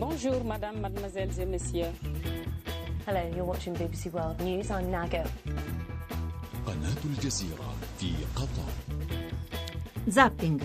Bonjour, madame, mademoiselles et messieurs. Hello, you're watching BBC World News. I'm Nago. قناة الجزيرة في قطر Zapping.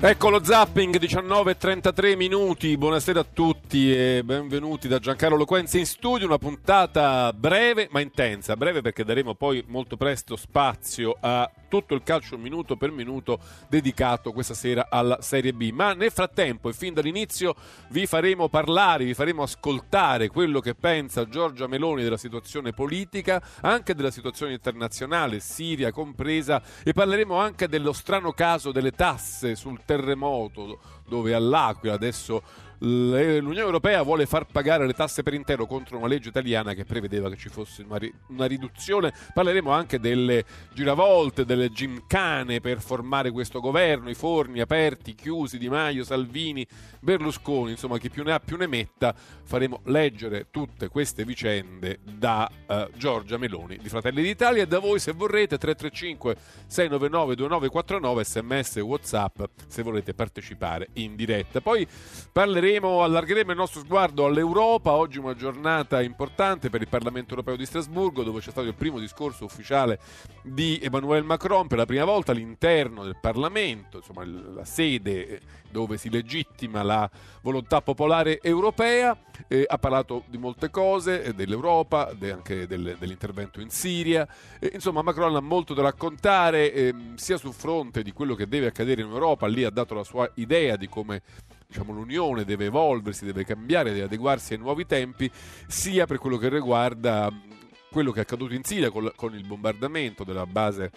Ecco lo zapping 19.33 minuti, buonasera a tutti e benvenuti da Giancarlo Loquenzi in studio, una puntata breve ma intensa, breve perché daremo poi molto presto spazio a tutto il calcio minuto per minuto dedicato questa sera alla Serie B, ma nel frattempo e fin dall'inizio vi faremo parlare, vi faremo ascoltare quello che pensa Giorgia Meloni della situazione politica, anche della situazione internazionale, Siria compresa e parleremo anche dello strano caso delle tasse sul terremoto dove all'Aquila. Adesso l'Unione Europea vuole far pagare le tasse per intero contro una legge italiana che prevedeva che ci fosse una, ri- una riduzione. Parleremo anche delle giravolte, delle gimcane per formare questo governo, i forni aperti, chiusi Di Maio, Salvini, Berlusconi, insomma chi più ne ha più ne metta. Faremo leggere tutte queste vicende da uh, Giorgia Meloni di Fratelli d'Italia e da voi se vorrete 335 699 2949 sms whatsapp se volete partecipare in diretta. Poi parleremo Parleremo, allargheremo il nostro sguardo all'Europa. Oggi una giornata importante per il Parlamento europeo di Strasburgo, dove c'è stato il primo discorso ufficiale di Emmanuel Macron per la prima volta all'interno del Parlamento, insomma la sede dove si legittima la volontà popolare europea. Eh, ha parlato di molte cose, eh, dell'Europa, de, anche del, dell'intervento in Siria. Eh, insomma, Macron ha molto da raccontare, ehm, sia sul fronte di quello che deve accadere in Europa. Lì ha dato la sua idea di come diciamo, l'Unione deve evolversi, deve cambiare, deve adeguarsi ai nuovi tempi, sia per quello che riguarda quello che è accaduto in Siria con, il bombardamento della base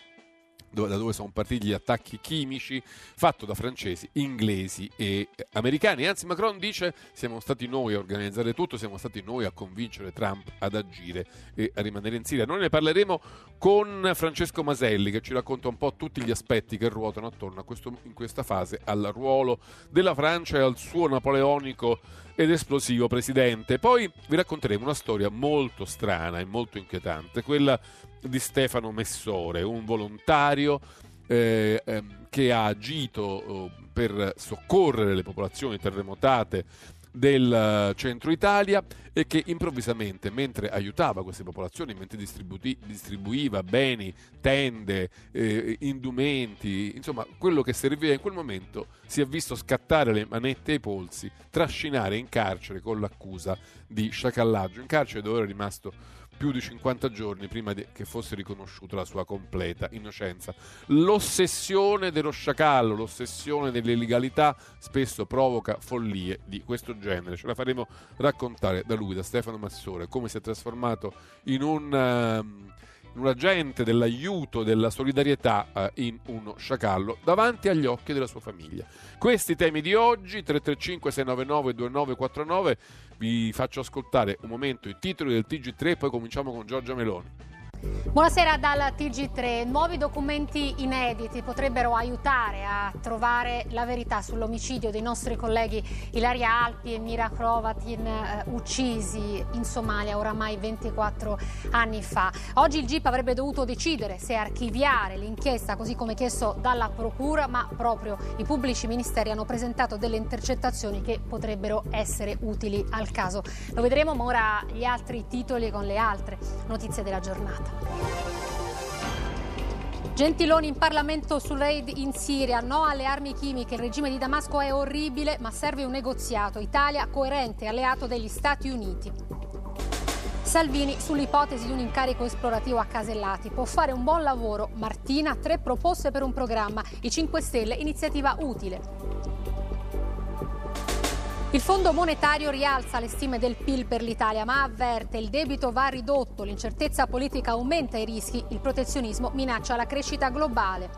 da dove sono partiti gli attacchi chimici, fatto da francesi, inglesi e americani. Anzi, Macron dice siamo stati noi a organizzare tutto, siamo stati noi a convincere Trump ad agire e a rimanere in Siria. Noi ne parleremo con Francesco Maselli che ci racconta un po' tutti gli aspetti che ruotano attorno a questo, in questa fase al ruolo della Francia e al suo napoleonico ed esplosivo presidente. Poi vi racconteremo una storia molto strana e molto inquietante, quella di Stefano Messore, un volontario eh, ehm, che ha agito eh, per soccorrere le popolazioni terremotate del centro Italia e che improvvisamente, mentre aiutava queste popolazioni, mentre distribuiva beni, tende, eh, indumenti, insomma quello che serviva in quel momento, si è visto scattare le manette ai polsi, trascinare in carcere con l'accusa di sciacallaggio, in carcere dove era rimasto più di 50 giorni prima che fosse riconosciuta la sua completa innocenza. L'ossessione dello sciacallo, l'ossessione dell'illegalità spesso provoca follie di questo genere. Ce la faremo raccontare da lui, da Stefano Massore, come si è trasformato in un... Uh, un agente dell'aiuto, della solidarietà uh, in uno sciacallo davanti agli occhi della sua famiglia. Questi temi di oggi, 335 699 2949, vi faccio ascoltare un momento i titoli del TG3 e poi cominciamo con Giorgia Meloni. Buonasera dal TG3. Nuovi documenti inediti potrebbero aiutare a trovare la verità sull'omicidio dei nostri colleghi Ilaria Alpi e Mira Krovatin eh, uccisi in Somalia oramai 24 anni fa. Oggi il GIP avrebbe dovuto decidere se archiviare l'inchiesta così come chiesto dalla Procura, ma proprio i pubblici ministeri hanno presentato delle intercettazioni che potrebbero essere utili al caso. Lo vedremo, ma ora gli altri titoli con le altre notizie della giornata. Gentiloni in Parlamento sul raid in Siria, no alle armi chimiche, il regime di Damasco è orribile ma serve un negoziato, Italia coerente alleato degli Stati Uniti. Salvini sull'ipotesi di un incarico esplorativo a Casellati. Può fare un buon lavoro. Martina, tre proposte per un programma. I 5 Stelle, iniziativa utile. Il Fondo monetario rialza le stime del PIL per l'Italia, ma avverte il debito va ridotto, l'incertezza politica aumenta i rischi, il protezionismo minaccia la crescita globale.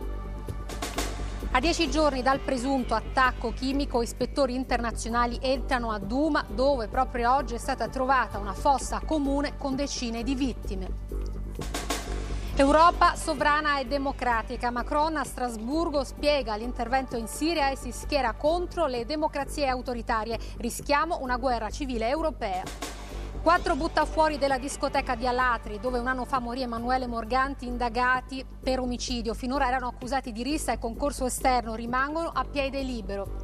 A dieci giorni dal presunto attacco chimico, ispettori internazionali entrano a Duma, dove proprio oggi è stata trovata una fossa comune con decine di vittime. Europa sovrana e democratica. Macron a Strasburgo spiega l'intervento in Siria e si schiera contro le democrazie autoritarie. Rischiamo una guerra civile europea. Quattro butta fuori della discoteca di Alatri, dove un anno fa morì Emanuele Morganti, indagati per omicidio. Finora erano accusati di rissa e concorso esterno, rimangono a piede libero.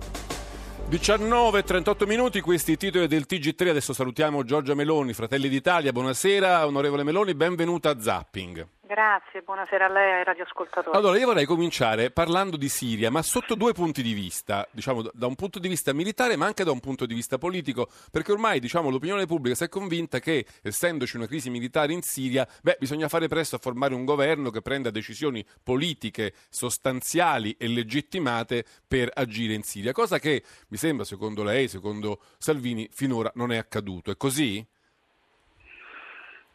19 38 minuti, questi i titoli del TG3. Adesso salutiamo Giorgia Meloni, Fratelli d'Italia. Buonasera, onorevole Meloni, benvenuta a Zapping. Grazie, buonasera a lei e ai radioascoltatori. Allora, io vorrei cominciare parlando di Siria, ma sotto due punti di vista, diciamo da un punto di vista militare, ma anche da un punto di vista politico, perché ormai diciamo, l'opinione pubblica si è convinta che, essendoci una crisi militare in Siria, beh, bisogna fare presto a formare un governo che prenda decisioni politiche sostanziali e legittimate per agire in Siria, cosa che mi sembra, secondo lei, secondo Salvini, finora non è accaduto. È così?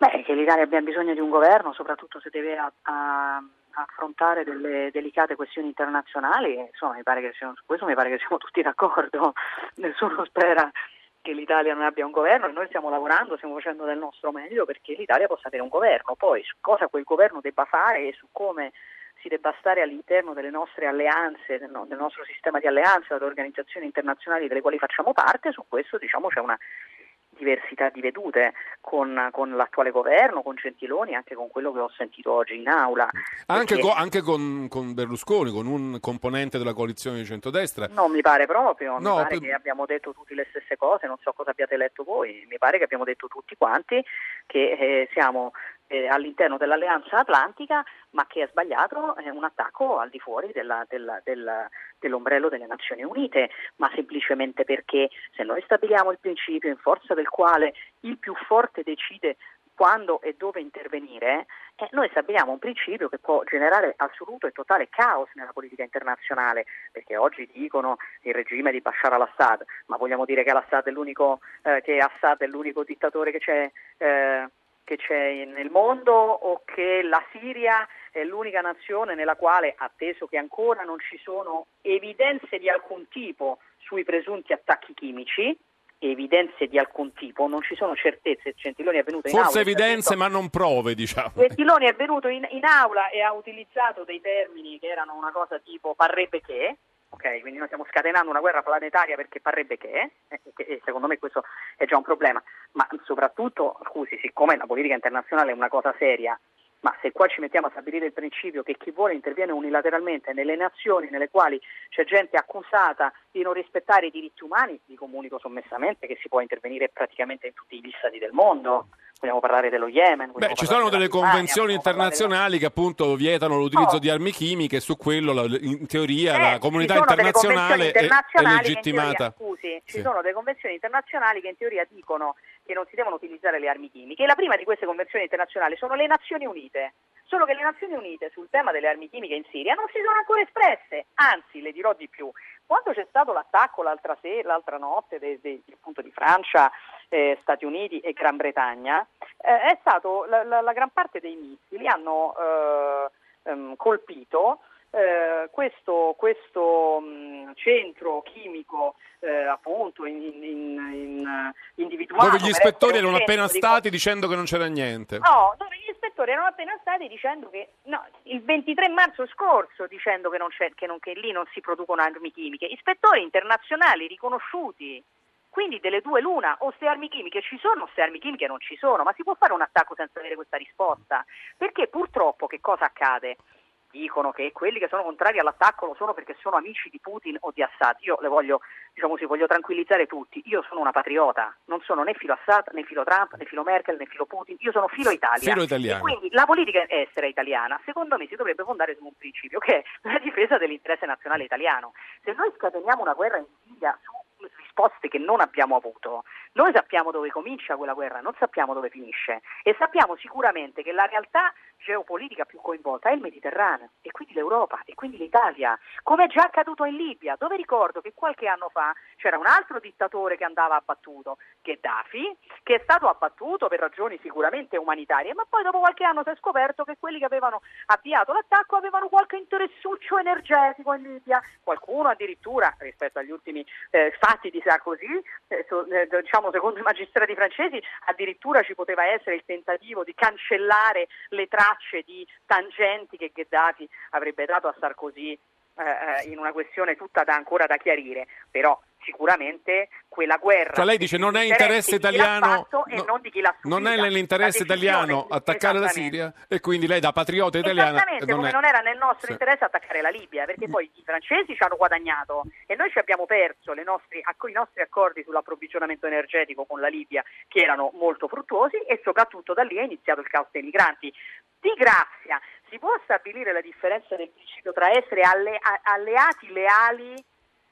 Beh, che l'Italia abbia bisogno di un governo, soprattutto se deve a, a, affrontare delle delicate questioni internazionali, insomma, siamo, su questo mi pare che siamo tutti d'accordo, nessuno spera che l'Italia non abbia un governo e noi stiamo lavorando, stiamo facendo del nostro meglio perché l'Italia possa avere un governo, poi su cosa quel governo debba fare e su come si debba stare all'interno delle nostre alleanze, del nostro sistema di alleanze, delle organizzazioni internazionali delle quali facciamo parte, su questo diciamo c'è una diversità di vedute con, con, l'attuale governo, con Gentiloni, anche con quello che ho sentito oggi in aula. Anche, con, anche con, con, Berlusconi, con un componente della coalizione di centrodestra? Non mi pare proprio, no, mi pare per... che abbiamo detto tutti le stesse cose, non so cosa abbiate letto voi, mi pare che abbiamo detto tutti quanti che eh, siamo eh, all'interno dell'Alleanza Atlantica, ma che è sbagliato è un attacco al di fuori della, della, della, dell'ombrello delle Nazioni Unite, ma semplicemente perché se noi stabiliamo il principio in forza del quale il più forte decide quando e dove intervenire, eh, noi stabiliamo un principio che può generare assoluto e totale caos nella politica internazionale, perché oggi dicono il regime di Bashar al-Assad, ma vogliamo dire che, Assad è l'unico, eh, che Assad è l'unico dittatore che c'è eh, che c'è nel mondo o che la Siria è l'unica nazione nella quale, atteso che ancora non ci sono evidenze di alcun tipo sui presunti attacchi chimici, evidenze di alcun tipo, non ci sono certezze. Gentiloni è venuto in Forse aula. Forse evidenze, ma non prove, diciamo. Gentiloni è venuto in, in, aula e ha utilizzato dei termini che erano una cosa tipo parrebbe che. Ok, quindi noi stiamo scatenando una guerra planetaria perché parrebbe che, eh, e secondo me questo è già un problema, ma soprattutto, scusi, siccome la politica internazionale è una cosa seria, ma se qua ci mettiamo a stabilire il principio che chi vuole interviene unilateralmente nelle nazioni nelle quali c'è gente accusata di non rispettare i diritti umani, vi comunico sommessamente che si può intervenire praticamente in tutti i stati del mondo vogliamo parlare dello Yemen. Beh, ci sono delle convenzioni internazionali che appunto vietano l'utilizzo oh. di armi chimiche su quello in teoria eh, la comunità internazionale, internazionali è, è, legittimata. Teoria, scusi, sì. ci sono delle convenzioni internazionali che in teoria dicono che non si devono utilizzare le armi chimiche la prima di queste convenzioni internazionali sono le Nazioni Unite. Solo che le Nazioni Unite sul tema delle armi chimiche in Siria non si sono ancora espresse, anzi le dirò di più. Quando c'è stato l'attacco l'altra, sera, l'altra notte de, de, di Francia eh, Stati Uniti e Gran Bretagna, eh, la, la, la, gran parte dei missili hanno eh, ehm, colpito eh, questo, questo mh, centro chimico eh, appunto in, in, in, individuato dove gli ispettori erano appena stati di... dicendo che non c'era niente no, dove gli ispettori erano appena stati dicendo che no, il 23 marzo scorso dicendo che, non c'è, che, non, che lì non si producono armi chimiche ispettori internazionali riconosciuti quindi delle due l'una, o se armi chimiche ci sono o se armi chimiche non ci sono, ma si può fare un attacco senza avere questa risposta? Perché purtroppo che cosa accade? Dicono che quelli che sono contrari all'attacco lo sono perché sono amici di Putin o di Assad. Io le voglio, diciamo così, voglio tranquillizzare tutti. Io sono una patriota, non sono né filo Assad, né filo Trump, né filo Merkel, né filo Putin. Io sono filo Italia. Filo italiano. E quindi la politica estera italiana, secondo me, si dovrebbe fondare su un principio che è la difesa dell'interesse nazionale italiano. Se noi scateniamo una guerra in Siria su risposte che non abbiamo avuto. Noi sappiamo dove comincia quella guerra, non sappiamo dove finisce e sappiamo sicuramente che la realtà geopolitica più coinvolta è il Mediterraneo e quindi l'Europa e quindi l'Italia, come è già accaduto in Libia, dove ricordo che qualche anno fa c'era un altro dittatore che andava abbattuto, Gheddafi, che è stato abbattuto per ragioni sicuramente umanitarie, ma poi dopo qualche anno si è scoperto che quelli che avevano avviato l'attacco avevano qualche interessuccio energetico in Libia, qualcuno addirittura rispetto agli ultimi eh, fatti di Sarkozy, eh, so, eh, diciamo secondo i magistrati francesi, addirittura ci poteva essere il tentativo di cancellare le tracce di tangenti che Gheddafi avrebbe dato a Sarkozy eh, in una questione tutta da, ancora da chiarire, però sicuramente quella guerra. Cioè lei dice non è interesse italiano no, e non di chi l'ha subita. Non è nell'interesse italiano attaccare la Siria e quindi lei da patriota italiana Esattamente, non come è... non era nel nostro sì. interesse attaccare la Libia, perché poi i francesi ci hanno guadagnato e noi ci abbiamo perso nostri, i nostri accordi sull'approvvigionamento energetico con la Libia che erano molto fruttuosi e soprattutto da lì è iniziato il caos dei migranti. Di grazia, si può stabilire la differenza del principio tra essere alle, alleati leali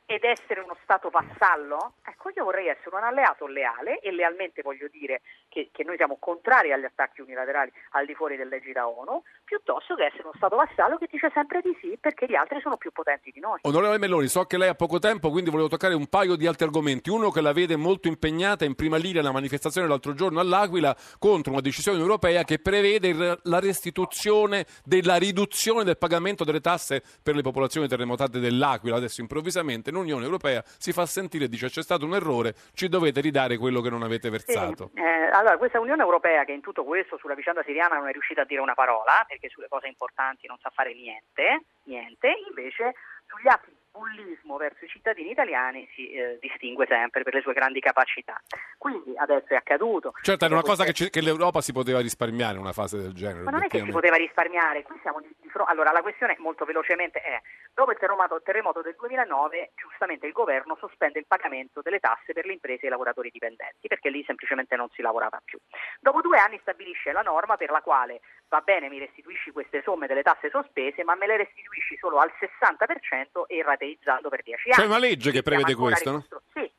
ed essere uno Stato vassallo? Ecco, io vorrei essere un alleato leale e lealmente voglio dire che, che, noi siamo contrari agli attacchi unilaterali al di fuori dell'egida ONU, piuttosto che essere uno Stato vassallo che dice sempre di sì perché gli altri sono più potenti di noi. Onorevole Meloni, so che lei ha poco tempo, quindi volevo toccare un paio di altri argomenti. Uno che la vede molto impegnata in prima linea nella manifestazione l'altro giorno all'Aquila contro una decisione europea che prevede la restituzione della riduzione del pagamento delle tasse per le popolazioni terremotate dell'Aquila. Adesso improvvisamente l'Unione Europea si fa sentire e dice c'è stato un errore, ci dovete ridare quello che non avete versato. Sì, eh, allora, questa Unione Europea che in tutto questo sulla vicenda siriana non è riuscita a dire una parola, perché sulle cose importanti non sa fare niente, niente, invece sugli atti bullismo verso i cittadini italiani si eh, distingue sempre per le sue grandi capacità. Quindi adesso è accaduto. Certo, era una cosa che, che, l'Europa si poteva risparmiare in una fase del genere. Ma non è che si poteva risparmiare, qui siamo di, di fronte. Allora, la questione molto velocemente è: dopo il terremoto, terremoto, del 2009, giustamente il governo sospende il pagamento delle tasse per le imprese e i lavoratori dipendenti, perché lì semplicemente non si lavorava più. Dopo due anni stabilisce la norma per la quale va bene, mi restituisci queste somme delle tasse sospese, ma me le restituisci solo al 60% e rateizzando per 10 anni. C'è una legge che prevede questo, no? Sì,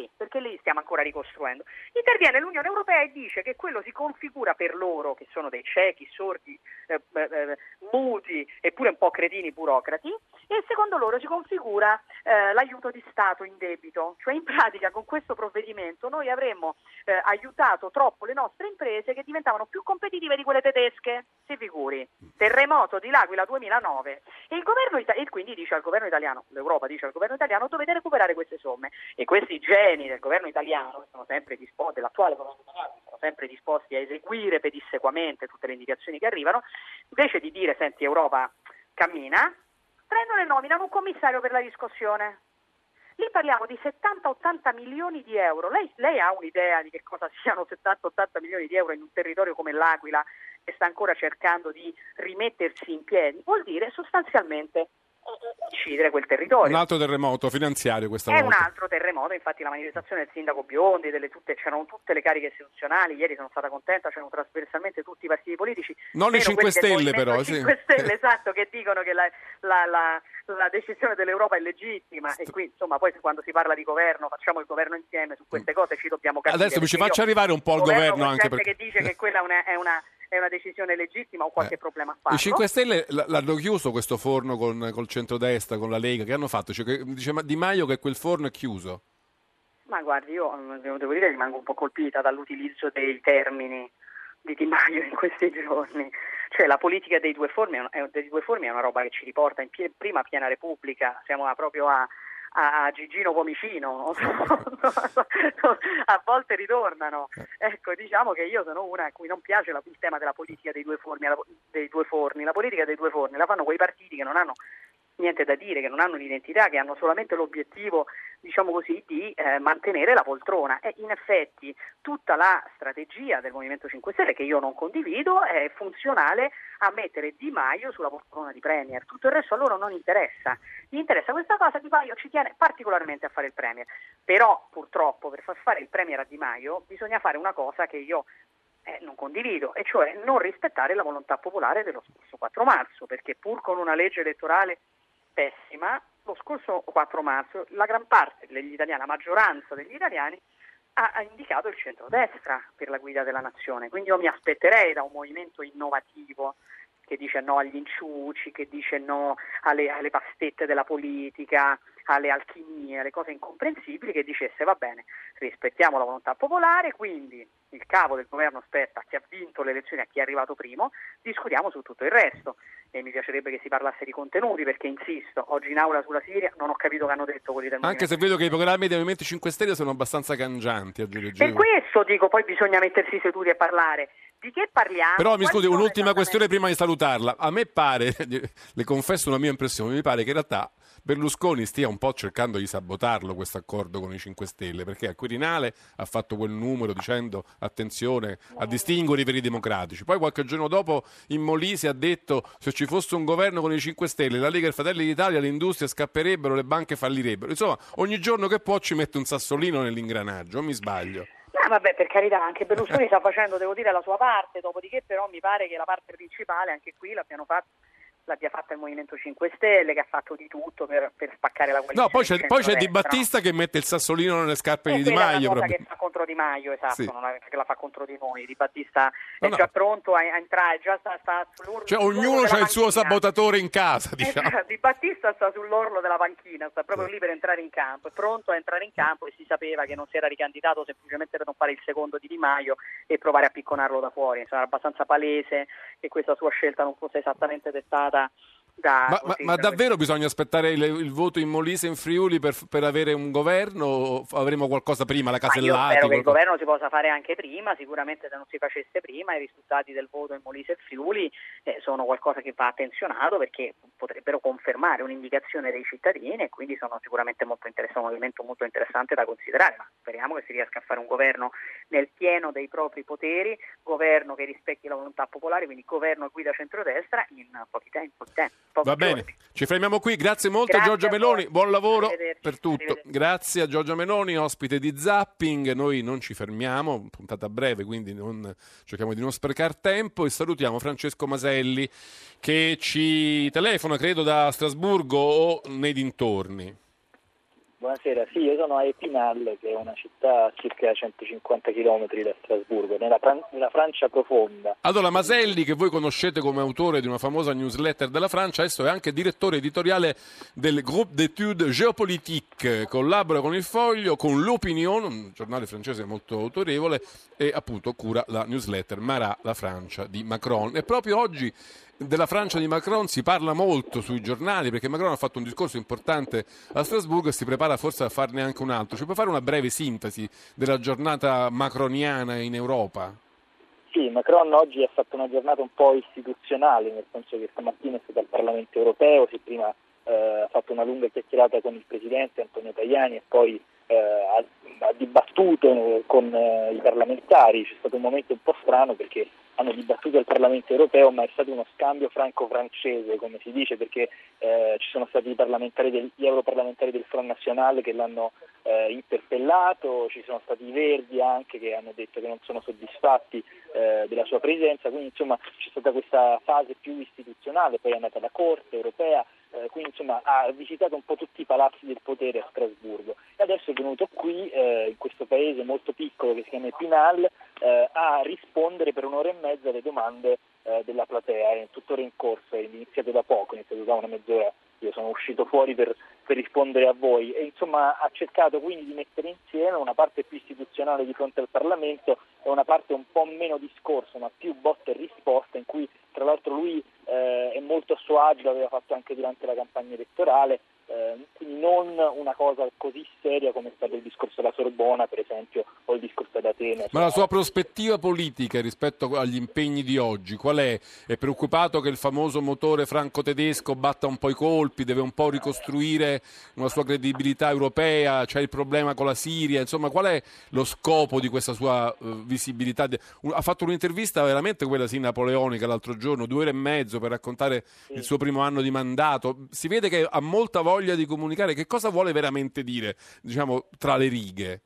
sì, perché lì stiamo ancora ricostruendo. Interviene l'Unione Europea e dice che quello si configura per loro, che sono dei ciechi, sordi, eh, eh, muti eppure un po' cretini burocrati, e secondo loro si configura eh, l'aiuto di Stato in debito. Cioè in pratica con questo provvedimento noi avremmo eh, aiutato troppo le nostre imprese che diventavano più competitive di quelle tedesche, si figuri. Terremoto di L'Aquila 2009 e, il governo, e quindi dice al governo italiano, l'Europa dice al governo italiano dovete recuperare queste somme e questi geni del governo italiano disposti, dell'attuale governo italiano sono sempre disposti a eseguire pedissequamente tutte le indicazioni che arrivano, invece di dire senti Europa cammina, prendono e nominano un commissario per la riscossione. Lì parliamo di 70-80 milioni di euro. Lei, lei, ha un'idea di che cosa siano 70-80 milioni di euro in un territorio come l'Aquila che sta ancora cercando di rimettersi in piedi? Vuol dire sostanzialmente uccidere quel territorio. Un altro terremoto finanziario questa è volta. un altro terremoto, infatti la manifestazione del sindaco Biondi, tutte, c'erano tutte le cariche istituzionali, ieri sono stata contenta, c'erano trasversalmente tutti i partiti politici. Non i 5 Stelle però, 5 sì. Stelle, esatto, che dicono che la, la, la, la, decisione dell'Europa è legittima e qui insomma poi quando si parla di governo facciamo il governo insieme, su queste cose ci dobbiamo capire. Adesso mi ci faccia arrivare un po' al governo, governo anche perché... che dice che quella è una, è una è una decisione legittima o qualche eh. problema a farlo. I 5 Stelle l'hanno chiuso questo forno con, col centrodestra, con la Lega, che hanno fatto? Cioè, che, dice Di Maio che quel forno è chiuso. Ma guardi, io devo dire che rimango un po' colpita dall'utilizzo dei termini di Di Maio in questi giorni. Cioè la politica dei due formi è, dei due formi è una roba che ci riporta in pie, prima piena Repubblica, siamo proprio a, a Gigino Pomicino, a volte ritornano. Ecco, diciamo che io sono una a cui non piace il tema della politica dei due, forni, dei due forni. La politica dei due forni la fanno quei partiti che non hanno niente da dire, che non hanno un'identità, che hanno solamente l'obiettivo, diciamo così, di eh, mantenere la poltrona. E in effetti tutta la strategia del Movimento 5 Stelle, che io non condivido, è funzionale a mettere Di Maio sulla poltrona di Premier. Tutto il resto a loro non interessa. Gli interessa questa cosa, Di Maio ci tiene particolarmente a fare il Premier. Però purtroppo per far fare il Premier a Di Maio bisogna fare una cosa che io eh, non condivido, e cioè non rispettare la volontà popolare dello scorso 4 marzo, perché pur con una legge elettorale pessima, lo scorso 4 marzo la gran parte degli italiani, la maggioranza degli italiani ha, ha indicato il centrodestra per la guida della nazione. Quindi io mi aspetterei da un movimento innovativo che dice no agli inciuci, che dice no alle, alle pastette della politica, alle alchimie, alle cose incomprensibili, che dicesse va bene, rispettiamo la volontà popolare, quindi il capo del governo spetta a chi ha vinto le elezioni, a chi è arrivato primo, discutiamo su tutto il resto. E mi piacerebbe che si parlasse di contenuti perché, insisto, oggi in aula sulla Siria non ho capito che hanno detto quelli del Anche se vedo che i programmi dei Movimento 5 Stelle sono abbastanza cangianti. Per questo dico, poi bisogna mettersi seduti e parlare. Di che parliamo? Però mi scusi, un'ultima questione prima di salutarla. A me pare, le confesso una mia impressione, mi pare che in realtà Berlusconi stia un po' cercando di sabotarlo questo accordo con i 5 Stelle, perché a Quirinale ha fatto quel numero dicendo attenzione a distinguere i veri democratici. Poi qualche giorno dopo in Molise ha detto se ci fosse un governo con i 5 Stelle, la Lega e i Fratelli d'Italia, le industrie scapperebbero, le banche fallirebbero. Insomma, ogni giorno che può ci mette un sassolino nell'ingranaggio, mi sbaglio? Ah, vabbè, per carità, anche Berlusconi sta facendo, devo dire, la sua parte, dopodiché però mi pare che la parte principale, anche qui l'abbiano fatta l'abbia fatta il Movimento 5 Stelle che ha fatto di tutto per, per spaccare la coalizione. No, poi c'è, poi c'è Di Battista no? che mette il sassolino nelle scarpe e di Di Maio. È che fa contro Di Maio, esatto, sì. non è che la fa contro di noi. Di Battista è no, già pronto a, a, entrare, già sta, sta sull'orlo. Cioè ognuno ha il suo sabotatore in casa, diciamo. Esatto, di Battista sta sull'orlo della panchina, sta proprio sì. lì per entrare in campo, è pronto a entrare in campo e si sapeva che non si era ricandidato semplicemente per non fare il secondo di Di Maio e provare a picconarlo da fuori. Insomma, era abbastanza palese che questa sua scelta non fosse esattamente dettata da, ma, ma, ma, davvero bisogna aspettare il, il, voto in Molise e in Friuli per, per, avere un governo o avremo qualcosa prima, la Casellati? io spero che il governo si possa fare anche prima, sicuramente se non si facesse prima i risultati del voto in Molise e Friuli eh, sono qualcosa che va attenzionato perché potrebbero confermare un'indicazione dei cittadini e quindi sono sicuramente molto un movimento molto interessante da considerare, ma speriamo che si riesca a fare un governo nel pieno dei propri poteri, governo che rispecchi la volontà popolare, quindi governo a guida centrodestra in pochi tempo. tempo. Va bene, ci fermiamo qui. Grazie molto Grazie a Giorgia Meloni, buon lavoro per tutto. Grazie a Giorgia Meloni, ospite di Zapping. Noi non ci fermiamo, puntata breve, quindi non, cerchiamo di non sprecare tempo e salutiamo Francesco Maselli che ci telefona, credo, da Strasburgo o nei dintorni. Buonasera, sì, io sono a Epinal, che è una città a circa 150 km da Strasburgo, nella, Fran- nella, Francia profonda. Allora, Maselli, che voi conoscete come autore di una famosa newsletter della Francia, adesso è anche direttore editoriale del Groupe d'études géopolitique, collabora con il Foglio, con l'Opinion, un giornale francese molto autorevole, e appunto cura la newsletter Marà, la Francia di Macron. E proprio oggi della Francia di Macron si parla molto sui giornali perché Macron ha fatto un discorso importante a Strasburgo e si prepara forse a farne anche un altro. Ci può fare una breve sintesi della giornata macroniana in Europa? Sì, Macron oggi ha fatto una giornata un po' istituzionale, nel senso che stamattina è stato al Parlamento europeo, si prima eh, ha fatto una lunga chiacchierata con il Presidente Antonio Tajani e poi eh, ha, ha, dibattuto con eh, i parlamentari. C'è stato un momento un po' strano perché hanno dibattuto al Parlamento europeo, ma è stato uno scambio franco-francese, come si dice, perché eh, ci sono stati del, gli europarlamentari del Front Nazionale che l'hanno eh, interpellato, ci sono stati i Verdi anche che hanno detto che non sono soddisfatti eh, della sua presenza, quindi insomma c'è stata questa fase più istituzionale, poi è andata alla Corte europea, eh, quindi insomma ha visitato un po' tutti i palazzi del potere a Strasburgo. E adesso è venuto qui eh, in questo paese molto piccolo che si chiama Pinal eh, a rispondere per un'ora e mezza alle domande eh, della platea, è tuttora in corso, è iniziato da poco, è iniziato da una mezz'ora, io sono uscito fuori per, per rispondere a voi. E insomma ha cercato quindi di mettere insieme una parte più istituzionale di fronte al Parlamento e una parte un po' meno discorso ma più botta e risposta in cui tra l'altro lui eh, è molto a suo agio, l'aveva fatto anche durante la campagna elettorale eh, quindi non una cosa così seria come è stato il discorso della Sorbona, per esempio, o il discorso ad Atene. Ma la sua prospettiva politica rispetto agli impegni di oggi, qual è? È preoccupato che il famoso motore franco-tedesco batta un po' i colpi, deve un po' ricostruire una sua credibilità europea, c'è il problema con la Siria, insomma, qual è lo scopo di questa sua uh, visibilità? Ha fatto un'intervista veramente quella sì napoleonica l'altro giorno, due ore e mezzo per raccontare sì. il suo primo anno di mandato. Si vede che ha molta voglia voglia di comunicare, che cosa vuole veramente dire, diciamo, tra le righe?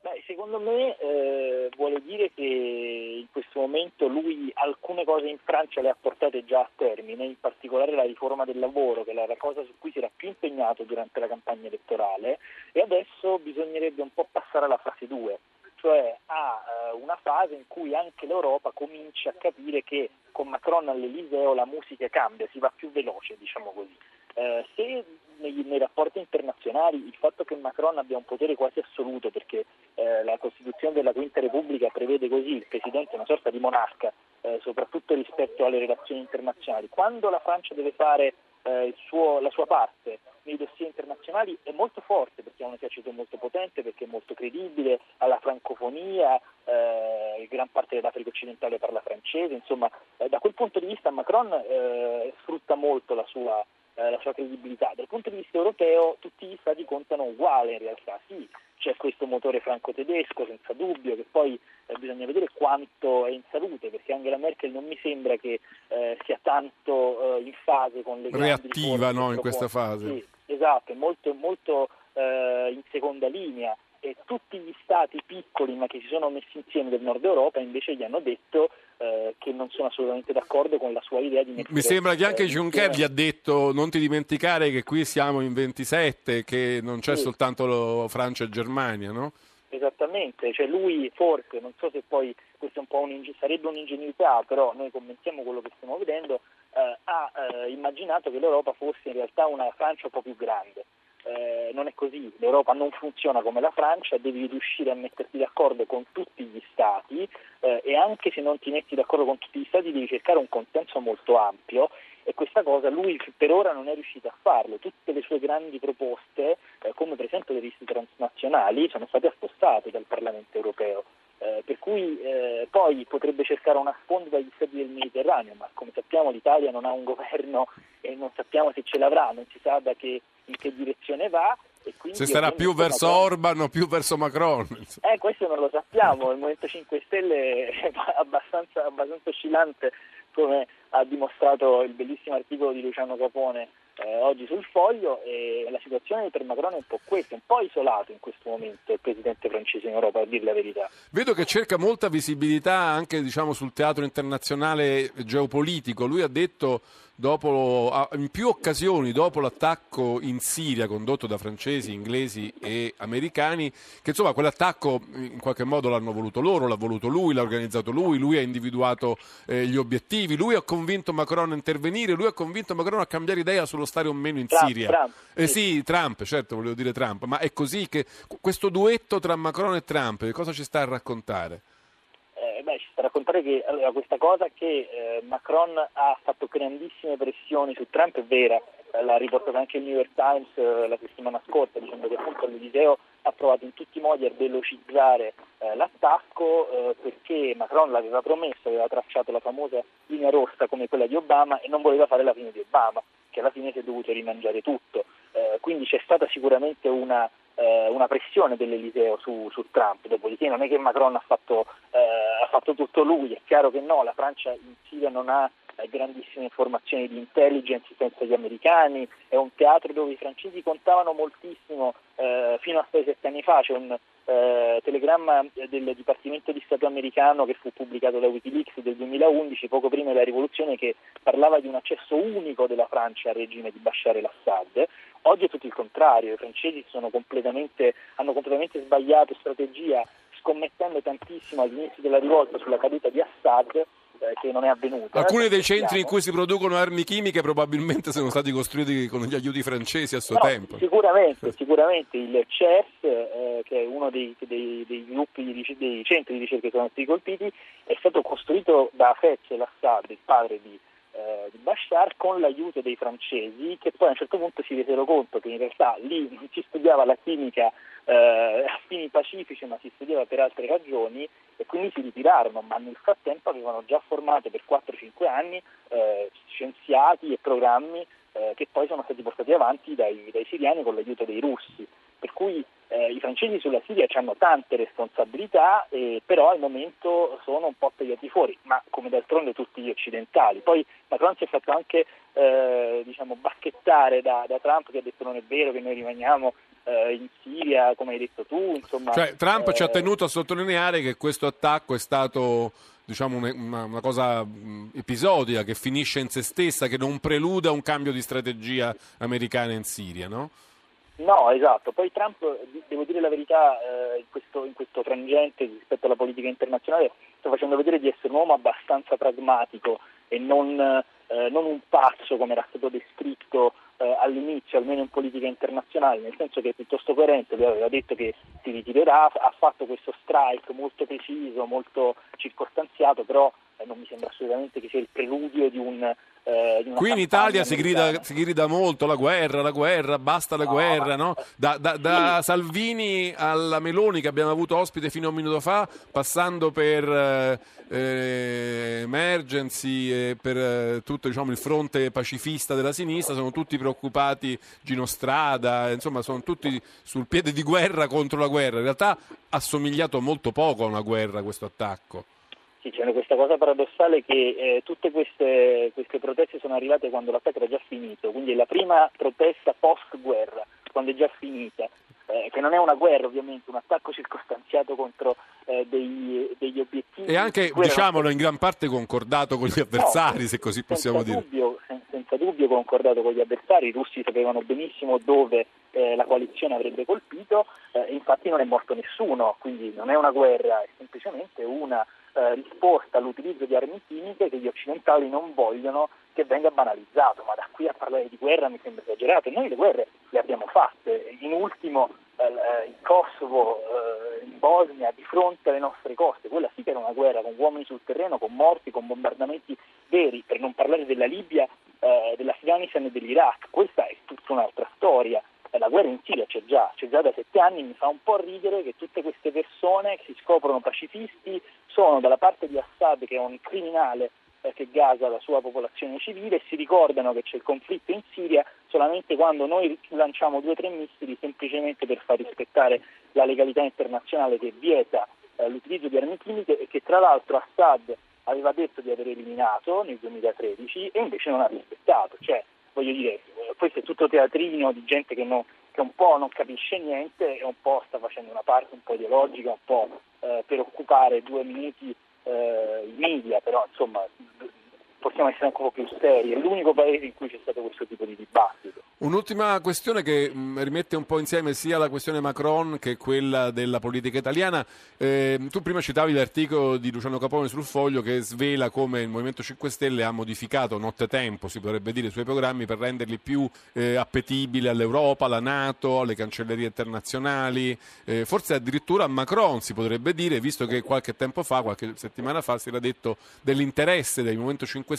Beh, secondo me eh, vuole dire che in questo momento lui alcune cose in Francia le ha portate già a termine, in particolare la riforma del lavoro, che era la cosa su cui si era più impegnato durante la campagna elettorale, e adesso bisognerebbe un po' passare alla fase 2 cioè a eh, una fase in cui anche l'Europa comincia a capire che con Macron all'Eliseo la musica cambia, si va più veloce, diciamo così. Eh, se nei, nei, rapporti internazionali il fatto che Macron abbia un potere quasi assoluto, perché eh, la Costituzione della Quinta Repubblica prevede così il Presidente una sorta di monarca, eh, soprattutto rispetto alle relazioni internazionali. Quando la Francia deve fare eh, suo, la sua parte nei dossier internazionali è molto forte perché ha un esercito molto potente, perché è molto credibile, ha la francofonia, eh, gran parte dell'Africa occidentale parla francese, insomma eh, da quel punto di vista Macron eh, sfrutta molto la sua, eh, la sua credibilità. Dal punto di vista europeo tutti gli stati contano uguale in realtà, sì, c'è questo motore franco-tedesco senza dubbio che poi eh, bisogna vedere quanto è in salute perché Angela Merkel non mi sembra che eh, sia tanto eh, in fase con le reattiva no, in questa fase. Sì, esatto, è molto, molto eh, in seconda linea e tutti gli stati piccoli ma che si sono messi insieme del nord Europa invece gli hanno detto eh, che non sono assolutamente d'accordo con la sua idea di mettere Mi sembra che anche eh, Juncker gli ha detto non ti dimenticare che qui siamo in 27, che non c'è sì. soltanto Francia e Germania, no? Esattamente, cioè lui forse, non so se poi questo un po' un, sarebbe un'ingenuità, però noi commentiamo quello che stiamo vedendo, eh, ha eh, immaginato che l'Europa fosse in realtà una Francia un po' più grande eh, non è così, l'Europa non funziona come la Francia, devi riuscire a metterti d'accordo con tutti gli Stati eh, e anche se non ti metti d'accordo con tutti gli Stati devi cercare un consenso molto ampio e questa cosa lui per ora non è riuscito a farlo. Tutte le sue grandi proposte, eh, come per esempio le liste transnazionali, sono state affossate dal Parlamento europeo. Eh, per cui eh, poi potrebbe cercare una sponda dagli stati del Mediterraneo, ma come sappiamo l'Italia non ha un governo e non sappiamo se ce l'avrà, non si sa da che, in che direzione va. se sarà più verso Macron... Orban o più verso Macron? Eh, questo non lo sappiamo, il Movimento 5 Stelle è abbastanza, abbastanza oscillante come ha dimostrato il bellissimo articolo di Luciano Capone eh, oggi sul foglio e la situazione per Macron è un po' questa, un po' isolato in questo momento il presidente francese in Europa, a dire la verità. Vedo che cerca molta visibilità anche diciamo, sul teatro internazionale geopolitico. Lui ha detto dopo, in più occasioni dopo l'attacco in Siria condotto da francesi, inglesi e americani, che insomma quell'attacco in qualche modo l'hanno voluto loro, l'ha voluto lui, l'ha organizzato lui, lui ha individuato eh, gli obiettivi, lui ha convinto Macron a intervenire, lui ha convinto Macron a cambiare idea sullo stare o meno in Trump, Siria. Trump, eh, sì, Trump, certo, volevo dire Trump, ma è così che questo duetto tra Macron e Trump, cosa ci sta a raccontare? Eh, beh, ci sta a raccontare che allora, questa cosa che eh, Macron ha fatto grandissime pressioni su Trump è vera, eh, l'ha riportato anche il New York Times eh, la settimana scorsa dicendo che appunto l'Eliseo ha provato in tutti i modi a velocizzare eh, l'attacco eh, perché Macron l'aveva promesso, aveva tracciato la famosa linea rossa come quella di Obama e non voleva fare la fine di Obama, che alla fine si è dovuto rimangiare tutto. quindi c'è stata sicuramente una eh, una pressione dell'Eliseo su, su, Trump, dopodiché non è che Macron ha fatto, eh, ha fatto, tutto lui, è chiaro che no, la Francia in Siria non ha eh, grandissime informazioni di intelligence senza gli americani, è un teatro dove i francesi contavano moltissimo eh, fino a 6-7 anni fa, c'è un eh, telegramma del Dipartimento di Stato americano che fu pubblicato da Wikileaks del 2011, poco prima della rivoluzione, che parlava di un accesso unico della Francia al regime di Bashar el-Assad. Oggi è tutto il contrario, i francesi completamente, hanno completamente sbagliato strategia scommettendo tantissimo all'inizio della rivolta sulla caduta di Assad eh, che non è avvenuta. Alcuni dei centri in cui si producono armi chimiche probabilmente sono stati costruiti con gli aiuti francesi a suo no, tempo. Sicuramente, sicuramente il CES, eh, che è uno dei, dei, dei gruppi, di, dei centri di ricerca che sono stati colpiti, è stato costruito da Fetch el-Assad, il padre di eh, di Bashar con l'aiuto dei francesi che poi a un certo punto si resero conto che in realtà lì non si studiava la chimica eh, a fini pacifici ma si studiava per altre ragioni e quindi si ritirarono ma nel frattempo avevano già formato per 4-5 anni eh, scienziati e programmi eh, che poi sono stati portati avanti dai, dai siriani con l'aiuto dei russi per cui eh, i francesi sulla Siria hanno tante responsabilità, eh, però al momento sono un po' tagliati fuori, ma come d'altronde tutti gli occidentali. Poi Macron si è fatto anche eh, diciamo, bacchettare da, da, Trump che ha detto non è vero che noi rimaniamo eh, in Siria, come hai detto tu. Insomma, cioè, Trump ci ha eh, tenuto a sottolineare che questo attacco è stato diciamo, una, una, cosa episodica che finisce in se stessa, che non preluda un cambio di strategia americana in Siria, no? No, esatto. Poi Trump, devo dire la verità, eh, in, questo, in, questo, frangente rispetto alla politica internazionale sta facendo vedere di essere un uomo abbastanza pragmatico e non, eh, non un pazzo come era stato descritto eh, all'inizio, almeno in politica internazionale, nel senso che è piuttosto coerente, lui aveva detto che si ritirerà, ha fatto questo strike molto preciso, molto circostanziato, però non mi sembra assolutamente che sia il preludio di un eh, Qui in Italia si grida, si grida, molto la guerra, la guerra, basta la no, guerra, no? Da, da, da sì. Salvini alla Meloni che abbiamo avuto ospite fino a un minuto fa, passando per eh, eh Emergency e per eh, tutto diciamo, il fronte pacifista della sinistra, sono tutti preoccupati, Gino Strada, insomma sono tutti sul piede di guerra contro la guerra. In realtà ha somigliato molto poco a una guerra questo attacco. Sì, c'è questa cosa paradossale che eh, tutte queste, queste, proteste sono arrivate quando l'attacco era già finito, quindi è la prima protesta post-guerra, quando è già finita, eh, che non è una guerra ovviamente, un attacco circostanziato contro eh, dei, degli obiettivi. E anche, diciamolo, non... in gran parte concordato con gli avversari, no, se così possiamo dire. Dubbio, sen- senza dubbio concordato con gli avversari, i russi sapevano benissimo dove eh, la coalizione avrebbe colpito, eh, infatti non è morto nessuno, quindi non è una guerra, è semplicemente una eh, risposta all'utilizzo di armi chimiche che gli occidentali non vogliono che venga banalizzato, ma da qui a parlare di guerra mi sembra esagerato. Noi le guerre le abbiamo fatte, in ultimo eh, eh in Kosovo, eh, in Bosnia, di fronte alle nostre coste, quella sì che era una guerra con uomini sul terreno, con morti, con bombardamenti veri, per non parlare della Libia, eh, dell'Afghanistan e dell'Iraq, questa è tutta un'altra storia. La guerra in Siria c'è già, c'è già da sette anni, mi fa un po' ridere che tutte queste persone che si scoprono pacifisti sono dalla parte di Assad che è un criminale eh, che gasa la sua popolazione civile e si ricordano che c'è il conflitto in Siria solamente quando noi lanciamo due o tre missili semplicemente per far rispettare la legalità internazionale che vieta eh, l'utilizzo di armi chimiche e che tra l'altro Assad aveva detto di aver eliminato nel 2013 e invece non ha rispettato. Cioè, voglio dire, questo è tutto teatrino di gente che, non, che, un po' non capisce niente e un po' sta facendo una parte un po' ideologica, un po' eh, per occupare due minuti eh, i media, però insomma possiamo essere ancora più seri, è l'unico paese in cui c'è stato questo tipo di dibattito. Un'ultima questione che mm, rimette un po' insieme sia la questione Macron che quella della politica italiana. Eh, tu prima citavi l'articolo di Luciano Capone sul Foglio che svela come il Movimento 5 Stelle ha modificato nottetempo, si potrebbe dire, i suoi programmi per renderli più eh, appetibili all'Europa, alla Nato, alle cancellerie internazionali, eh, forse addirittura a Macron si potrebbe dire, visto che qualche tempo fa, qualche settimana fa, si era detto dell'interesse del Movimento 5 Stelle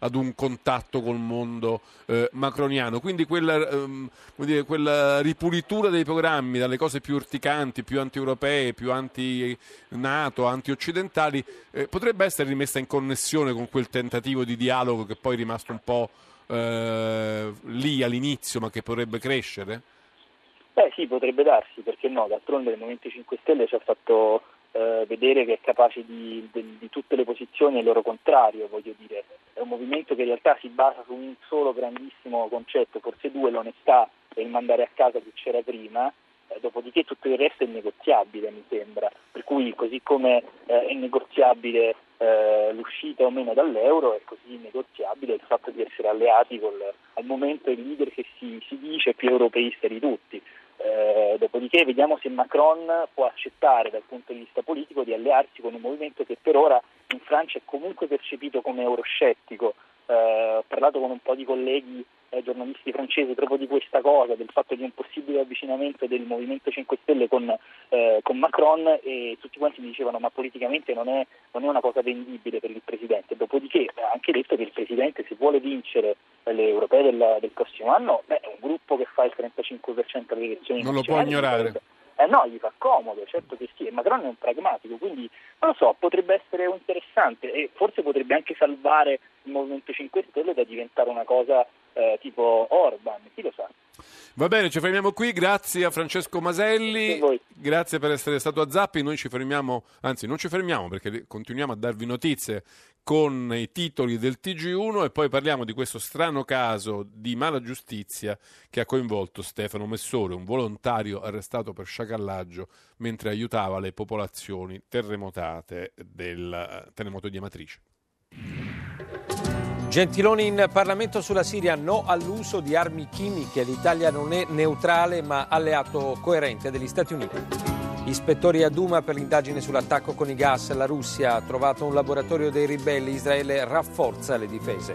ad un contatto col mondo eh, macroniano. Quindi quella, ehm, dire, quella, ripulitura dei programmi dalle cose più urticanti, più anti-europee, più anti-NATO, anti-occidentali, eh, potrebbe essere rimessa in connessione con quel tentativo di dialogo che poi è rimasto un po' eh, lì all'inizio, ma che potrebbe crescere? Beh sì, potrebbe darsi, perché no? D'altronde il Movimento 5 Stelle ci ha fatto eh, vedere che è capace di, di, di, tutte le posizioni e il loro contrario, voglio dire. È un movimento che in realtà si basa su un solo grandissimo concetto, forse due, l'onestà e il mandare a casa chi c'era prima, eh, dopodiché tutto il resto è negoziabile, mi sembra. Per cui così come eh, è negoziabile eh, l'uscita o meno dall'euro, è così negoziabile il fatto di essere alleati col, al momento il leader che si, si dice più europeista di tutti. Eh, dopodiché vediamo se Macron può accettare dal punto di vista politico di allearsi con un movimento che per ora in Francia è comunque percepito come euroscettico. Eh, ho parlato con un po' di colleghi eh, giornalisti francesi proprio di questa cosa, del fatto di un possibile avvicinamento del Movimento 5 Stelle con, eh, con Macron e tutti quanti mi dicevano ma politicamente non è, non è, una cosa vendibile per il Presidente. Dopodiché ha anche detto che il Presidente se vuole vincere le europee del, del prossimo anno beh, è un gruppo che fa il 35% delle elezioni. Non lo può ignorare. Eh no, gli fa comodo, certo che sì, e Macron è un pragmatico, quindi non lo so, potrebbe essere interessante e forse potrebbe anche salvare il Movimento 5 Stelle da diventare una cosa eh, tipo Orban, chi lo sa. Va bene, ci fermiamo qui, grazie a Francesco Maselli, grazie per essere stato a Zappi, noi ci fermiamo, anzi non ci fermiamo perché continuiamo a darvi notizie con i titoli del TG1 e poi parliamo di questo strano caso di mala giustizia che ha coinvolto Stefano Messore, un volontario arrestato per sciacallaggio mentre aiutava le popolazioni terremotate del terremoto di Amatrice. Gentiloni in Parlamento sulla Siria, no all'uso di armi chimiche. L'Italia non è neutrale ma alleato coerente degli Stati Uniti. Ispettori a Duma per l'indagine sull'attacco con i gas. La Russia ha trovato un laboratorio dei ribelli. Israele rafforza le difese.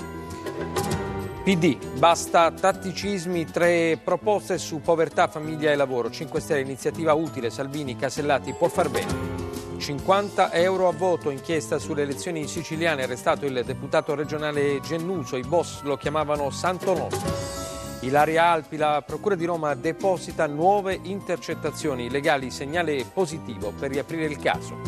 PD, basta tatticismi, tre proposte su povertà, famiglia e lavoro. 5 Stelle, iniziativa utile, Salvini, Casellati, può far bene. 50 euro a voto, inchiesta sulle elezioni siciliane, arrestato il deputato regionale Gennuso, i boss lo chiamavano Santo Nostro. Ilaria Alpi, la Procura di Roma deposita nuove intercettazioni legali, segnale positivo per riaprire il caso.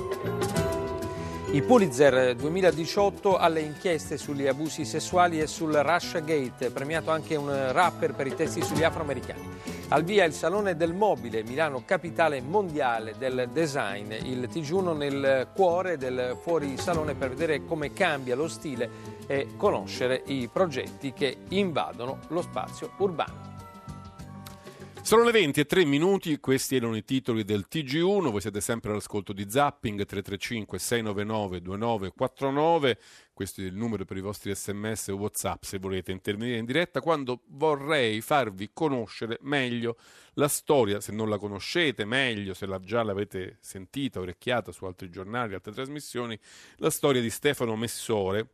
I Pulitzer 2018 alle inchieste sugli abusi sessuali e sul Russia Gate, premiato anche un rapper per i testi sugli afroamericani. Al via il Salone del Mobile, Milano capitale mondiale del design, il TG1 nel cuore del fuorisalone per vedere come cambia lo stile e conoscere i progetti che invadono lo spazio urbano. Sono le 20 e 3 minuti, questi erano i titoli del TG1, voi siete sempre all'ascolto di Zapping 335 699 2949, questo è il numero per i vostri sms o whatsapp se volete intervenire in diretta, quando vorrei farvi conoscere meglio la storia, se non la conoscete meglio, se la già l'avete sentita, orecchiata su altri giornali, altre trasmissioni, la storia di Stefano Messore,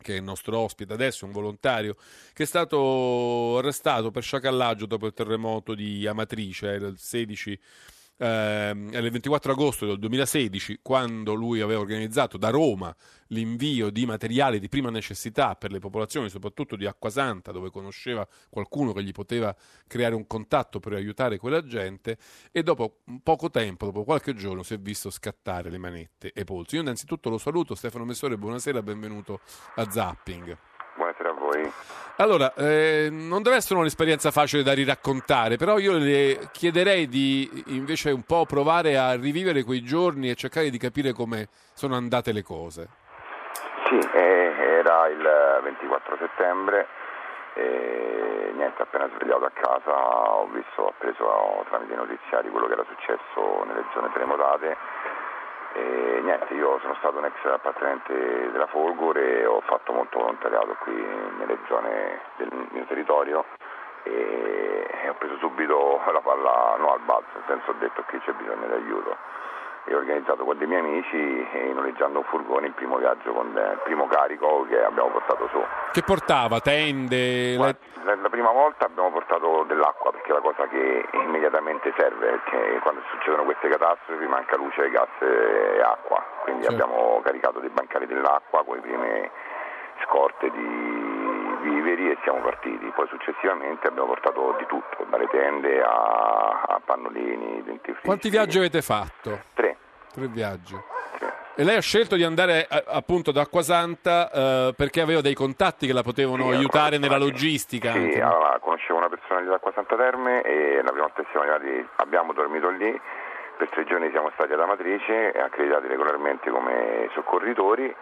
che è il nostro ospite adesso, un volontario, che è stato arrestato per sciacallaggio dopo il terremoto di Amatrice, il 16 eh, il 24 agosto del 2016, quando lui aveva organizzato da Roma l'invio di materiali di prima necessità per le popolazioni, soprattutto di Acquasanta, dove conosceva qualcuno che gli poteva creare un contatto per aiutare quella gente, e dopo poco tempo, dopo qualche giorno, si è visto scattare le manette e i polsi. Io innanzitutto lo saluto, Stefano Messore, buonasera, benvenuto a Zapping. Voi. Allora, eh, non deve essere un'esperienza facile da riraccontare, però io le chiederei di invece un po' provare a rivivere quei giorni e cercare di capire come sono andate le cose. Sì, eh, era il 24 settembre e niente, appena svegliato a casa ho visto, ho preso tramite i notiziari quello che era successo nelle zone terremotate e niente, io sono stato un ex appartenente della Folgore e ho fatto molto volontariato qui nelle zone del mio territorio e ho preso subito la palla no al balzo, nel senso ho detto che c'è bisogno di aiuto e ho organizzato con dei miei amici e noleggiando un furgone il primo viaggio con il primo carico che abbiamo portato su. Che portava? Tende? La... la prima volta abbiamo portato dell'acqua perché è la cosa che immediatamente serve, perché quando succedono queste catastrofi manca luce, gas e acqua, quindi certo. abbiamo caricato dei bancari dell'acqua con le prime scorte di viveri e siamo partiti. Poi successivamente abbiamo portato di tutto, dalle tende a, a pannolini, dentifrici. Quanti viaggi avete fatto? Tre. Tre viaggi. E lei ha scelto di andare appunto ad Acquasanta eh, perché aveva dei contatti che la potevano sì, aiutare nella logistica. Sì, anche. allora, conoscevo una persona di Acquasanta Terme e la prima volta che siamo arrivati abbiamo dormito lì, per tre giorni siamo stati ad Amatrice, accreditati regolarmente come soccorritori da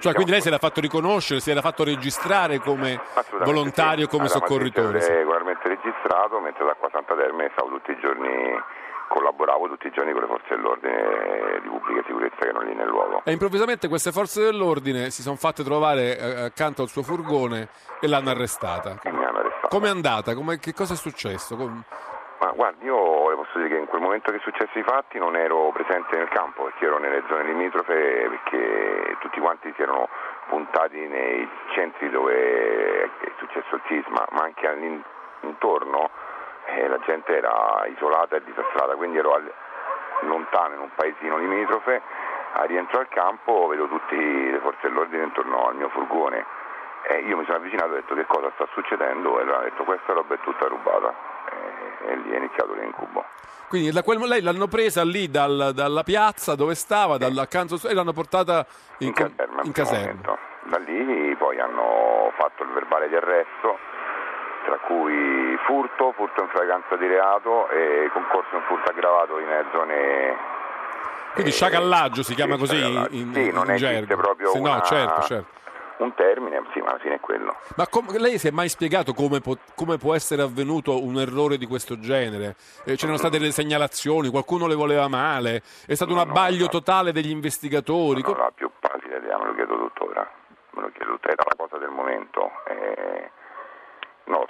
cioè, quindi lei si era fatto riconoscere, si era fatto registrare come volontario, sì. come soccorritore? Sì. regolarmente registrato, mentre da qua Santa Terme stavo tutti i giorni collaboravo tutti i giorni con le forze dell'ordine di pubblica sicurezza che erano lì nel luogo. E improvvisamente queste forze dell'ordine si sono fatte trovare eh, accanto al suo furgone e l'hanno arrestata. E mi hanno arrestato. Come è andata? Come, che cosa è successo? Ma guardi, io le posso dire che in quel momento che successi i fatti non ero presente nel campo perché ero nelle zone limitrofe perché tutti quanti si erano puntati nei centri dove è successo il sisma, ma anche intorno eh, la gente era isolata e disastrata, quindi ero al, lontano in un paesino limitrofe, a rientro al campo vedo tutte le forze dell'ordine intorno al mio furgone e io mi sono avvicinato e ho detto che cosa sta succedendo? E allora hanno detto questa roba è tutta rubata e lì è iniziato l'incubo. Quindi da quel, lei l'hanno presa lì dal, dalla piazza dove stava, dall'accanto e l'hanno portata in, in caserma. In caserma. Da lì poi hanno fatto il verbale di arresto, tra cui furto, furto in fragranza di reato e concorso in furto aggravato in zone quindi eh, sciacallaggio si chiama così in, in, sì, non in gergo. proprio sì, una, no, certo, certo un termine, sì, ma alla fine è quello. Ma com- lei si è mai spiegato come, po- come, può essere avvenuto un errore di questo genere? Eh, c'erano state delle segnalazioni, qualcuno le voleva male, è stato un abbaglio no, totale degli investigatori? Non ho la più pallida idea, me lo chiedo tuttora, me lo chiedo tuttora, era la cosa del momento, eh, non lo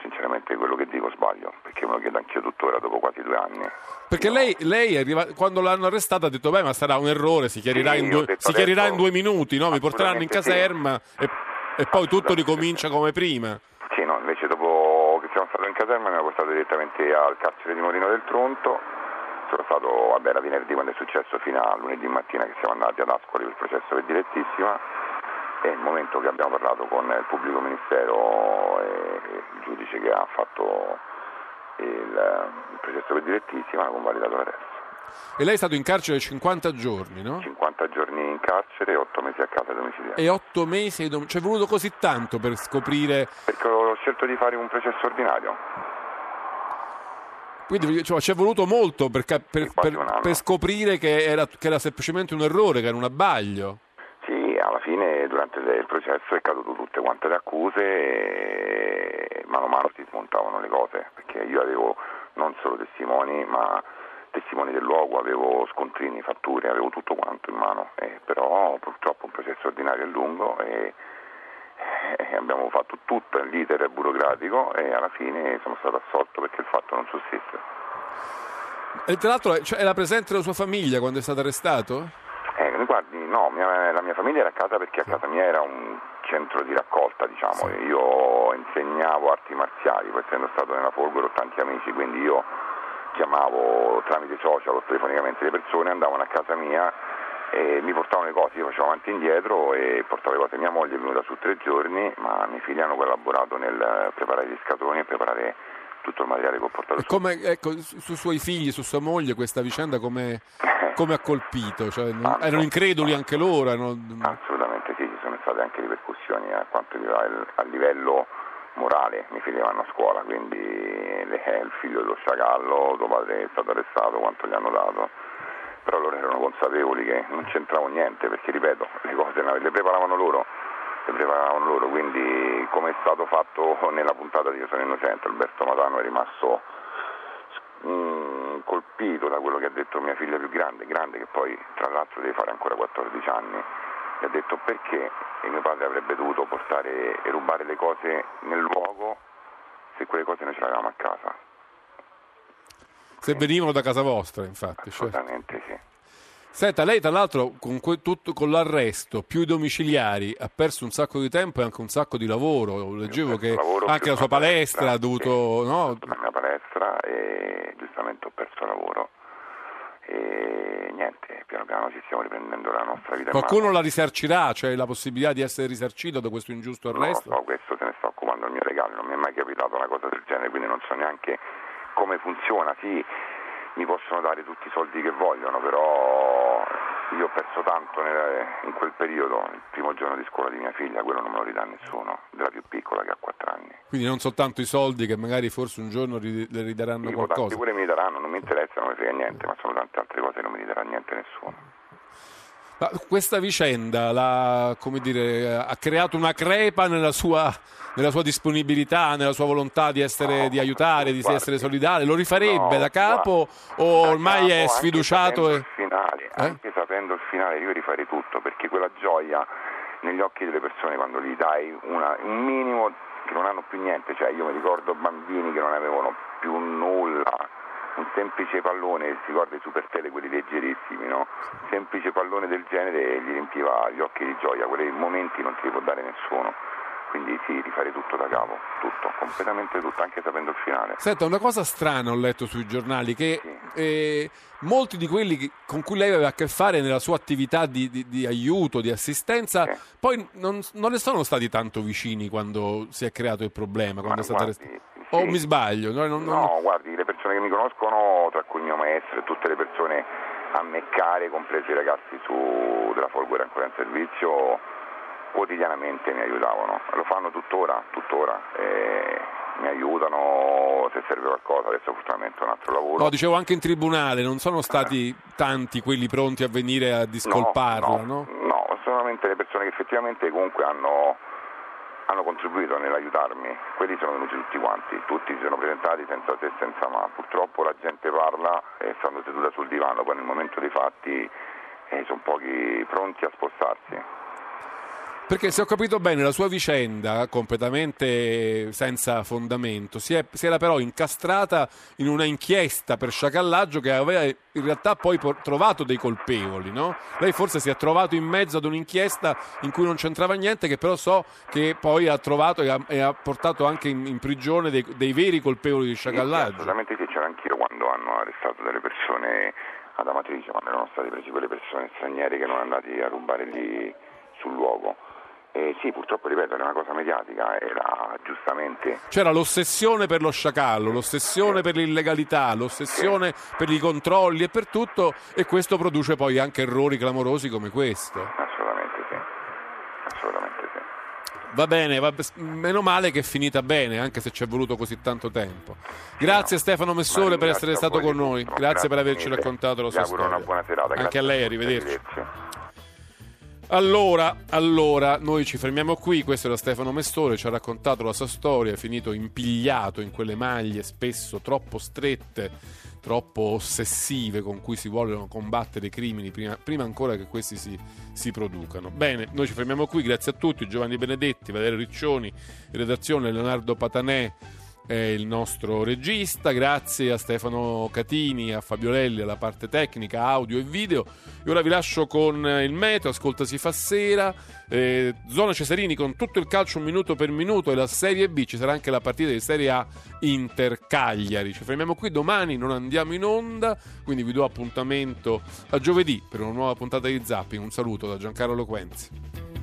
sinceramente quello che dico sbaglio, perché me lo chiedo anch'io tuttora dopo quasi due anni. Perché no. lei, lei arriva, quando l'hanno arrestata ha detto, beh ma sarà un errore, si chiarirà, sì, in, due, si chiarirà in, due, minuti, no? mi porteranno in caserma. Sì. E... E poi tutto ricomincia come prima. Sì, no, invece dopo che siamo stati in caserma mi hanno portato direttamente al carcere di Morino del Tronto. Sono stato, vabbè, era venerdì quando è successo, fino a lunedì mattina che siamo andati ad Ascoli per il processo per direttissima. E il momento che abbiamo parlato con il pubblico ministero e il giudice che ha fatto il, il processo per direttissima ha convalidato l'arresto. E lei è stato in carcere 50 giorni, no? 50 giorni in carcere e 8 mesi a casa domiciliare. E 8 mesi, dom- ci è voluto così tanto per scoprire... Perché ho scelto di fare un processo ordinario. Quindi cioè, ci è voluto molto per, per, per, per scoprire che era, che era semplicemente un errore, che era un abbaglio. Durante il processo è caduto tutte quante le accuse e mano a mano si smontavano le cose, perché io avevo non solo testimoni, ma testimoni del luogo, avevo scontrini, fatture, avevo tutto quanto in mano, eh, però purtroppo un processo ordinario è lungo e, e abbiamo fatto tutto, l'iter burocratico e alla fine sono stato assolto perché il fatto non sussiste. E tra l'altro cioè, era presente la sua famiglia quando è stato arrestato? Eh, guardi, no, mia, la mia famiglia era a casa perché a casa mia era un centro di raccolta, diciamo. Sì. Io insegnavo arti marziali, poi essendo stato nella Folgore ho tanti amici, quindi io chiamavo tramite social o telefonicamente le persone, andavano a casa mia e mi portavano le cose, io facevo avanti e indietro e portavo le cose. Mia moglie è venuta su tre giorni, ma i miei figli hanno collaborato nel preparare gli scatoloni e preparare tutto il materiale che ho portato e come, ecco, su suoi figli, su sua moglie questa vicenda come, come ha colpito? Cioè, non, erano increduli anche loro? Erano... Assolutamente sì, ci sono state anche ripercussioni a, quanto, a livello morale, i figli vanno a scuola, quindi il figlio dello sciacallo, suo padre è stato arrestato, quanto gli hanno dato, però loro erano consapevoli che non c'entravo niente, perché ripeto, le cose le preparavano loro, le preparavano loro, quindi come è stato fatto nella puntata di Io sono innocente, Alberto Matano è rimasto mm, colpito da quello che ha detto mia figlia più grande, grande che poi tra l'altro deve fare ancora 14 anni, mi ha detto perché mio padre avrebbe dovuto portare e rubare le cose nel luogo se quelle cose noi ce l'avevamo a casa. Se venivano da casa vostra, infatti. Assolutamente certo. sì. Senta, lei tra l'altro con, que- tutto, con, l'arresto più i domiciliari ha perso un sacco di tempo e anche un sacco di lavoro. Leggevo che anche la sua palestra, ha dovuto... Sì, no? La mia palestra e giustamente ho perso lavoro e niente, piano piano ci stiamo riprendendo la nostra vita. Qualcuno la risarcirà, cioè la possibilità di essere risarcito da questo ingiusto arresto? No, so, questo se ne sta occupando il mio legale, non mi è mai capitato una cosa del genere, quindi non so neanche come funziona. Sì, mi possono dare tutti i soldi che vogliono, però io ho perso tanto nel, in quel periodo, il primo giorno di scuola di mia figlia, quello non me lo ridà nessuno, della più piccola che ha 4 anni. Quindi non soltanto i soldi che magari forse un giorno le ridaranno sì, qualcosa? Pure mi daranno, non mi interessa, non mi frega niente, ma sono tante altre cose che non mi ridarà niente nessuno. Ma questa vicenda la, dire, ha creato una crepa nella sua, nella sua, disponibilità, nella sua volontà di, essere, no, di aiutare, di guardi, essere solidale? Lo rifarebbe no, da capo guardi, o ormai capo, è sfiduciato? Anche sapendo, e... finale, eh? anche sapendo il finale io rifarei tutto perché quella gioia negli occhi delle persone quando gli dai una, un minimo che non hanno più niente, cioè io mi ricordo bambini che non avevano più nulla un semplice pallone, si guarda i super tele, quelli leggerissimi, no? Un semplice pallone del genere gli riempiva gli occhi di gioia, quei momenti non ti li può dare nessuno. Quindi sì, rifare tutto da capo, tutto, completamente tutto, anche sapendo il finale. Senta, una cosa strana ho letto sui giornali, che sì. eh, molti di quelli che, con cui lei aveva a che fare nella sua attività di, di, di aiuto, di assistenza, sì. poi non, non, le sono stati tanto vicini quando si è creato il problema, quando Ma è stata arrestata. Sì. O mi sbaglio? No, non, no, guardi, le persone che mi conoscono, tra cui il mio maestro e tutte le persone a me care, compresi i ragazzi su, della Folgore ancora in servizio, quotidianamente mi aiutavano, lo fanno tuttora, tuttora. Eh, mi aiutano se serve qualcosa, adesso fortunatamente è un altro lavoro. No, dicevo anche in tribunale, non sono stati eh. tanti quelli pronti a venire a discolparla, no? No, no? no solamente le persone che effettivamente comunque hanno hanno contribuito nell'aiutarmi, quelli sono venuti tutti quanti, tutti si sono presentati senza se e senza ma, purtroppo la gente parla e stando seduta sul divano, poi nel momento dei fatti eh, sono pochi pronti a spostarsi. Perché se ho capito bene la sua vicenda, completamente senza fondamento, si, è, si era però incastrata in una inchiesta per sciacallaggio che aveva in realtà poi trovato dei colpevoli, no? Lei forse si è trovato in mezzo ad un'inchiesta in cui non c'entrava niente, che però so che poi ha trovato e ha, e ha portato anche in, in prigione dei, dei, veri colpevoli di sciacallaggio. Sì, assolutamente sì, c'era anch'io quando hanno arrestato delle persone ad Amatrice, quando erano state prese quelle persone straniere che erano andati a rubare lì sul luogo eh, sì, purtroppo ripeto, era una cosa mediatica, era giustamente... C'era l'ossessione per lo sciacallo, l'ossessione per l'illegalità, l'ossessione sì. per i controlli e per tutto e questo produce poi anche errori clamorosi come questo. Assolutamente sì, assolutamente sì. Va bene, va, meno male che è finita bene, anche se ci è voluto così tanto tempo. Grazie no. Stefano Messore per essere stato con noi, grazie, grazie per averci raccontato la sua storia. una buona serata. Anche a lei, arrivederci. arrivederci. Allora, allora, noi ci fermiamo qui. Questo era Stefano Mestore, ci ha raccontato la sua storia, è finito impigliato in quelle maglie spesso troppo strette, troppo ossessive con cui si vogliono combattere i crimini prima, prima ancora che questi si, si, producano. Bene, noi ci fermiamo qui, grazie a tutti, Giovanni Benedetti, Valerio Riccioni, redazione Leonardo Patanè è il nostro regista, grazie a Stefano Catini, a Fabio Lelli alla parte tecnica, audio e video. E ora vi lascio con il meteo, ascolta si fa sera, eh, zona Cesarini con tutto il calcio minuto per minuto e la Serie B, ci sarà anche la partita di Serie A Inter Cagliari. Ci fermiamo qui, domani non andiamo in onda, quindi vi do appuntamento a giovedì per una nuova puntata di Zapping. Un saluto da Giancarlo Loquenzi.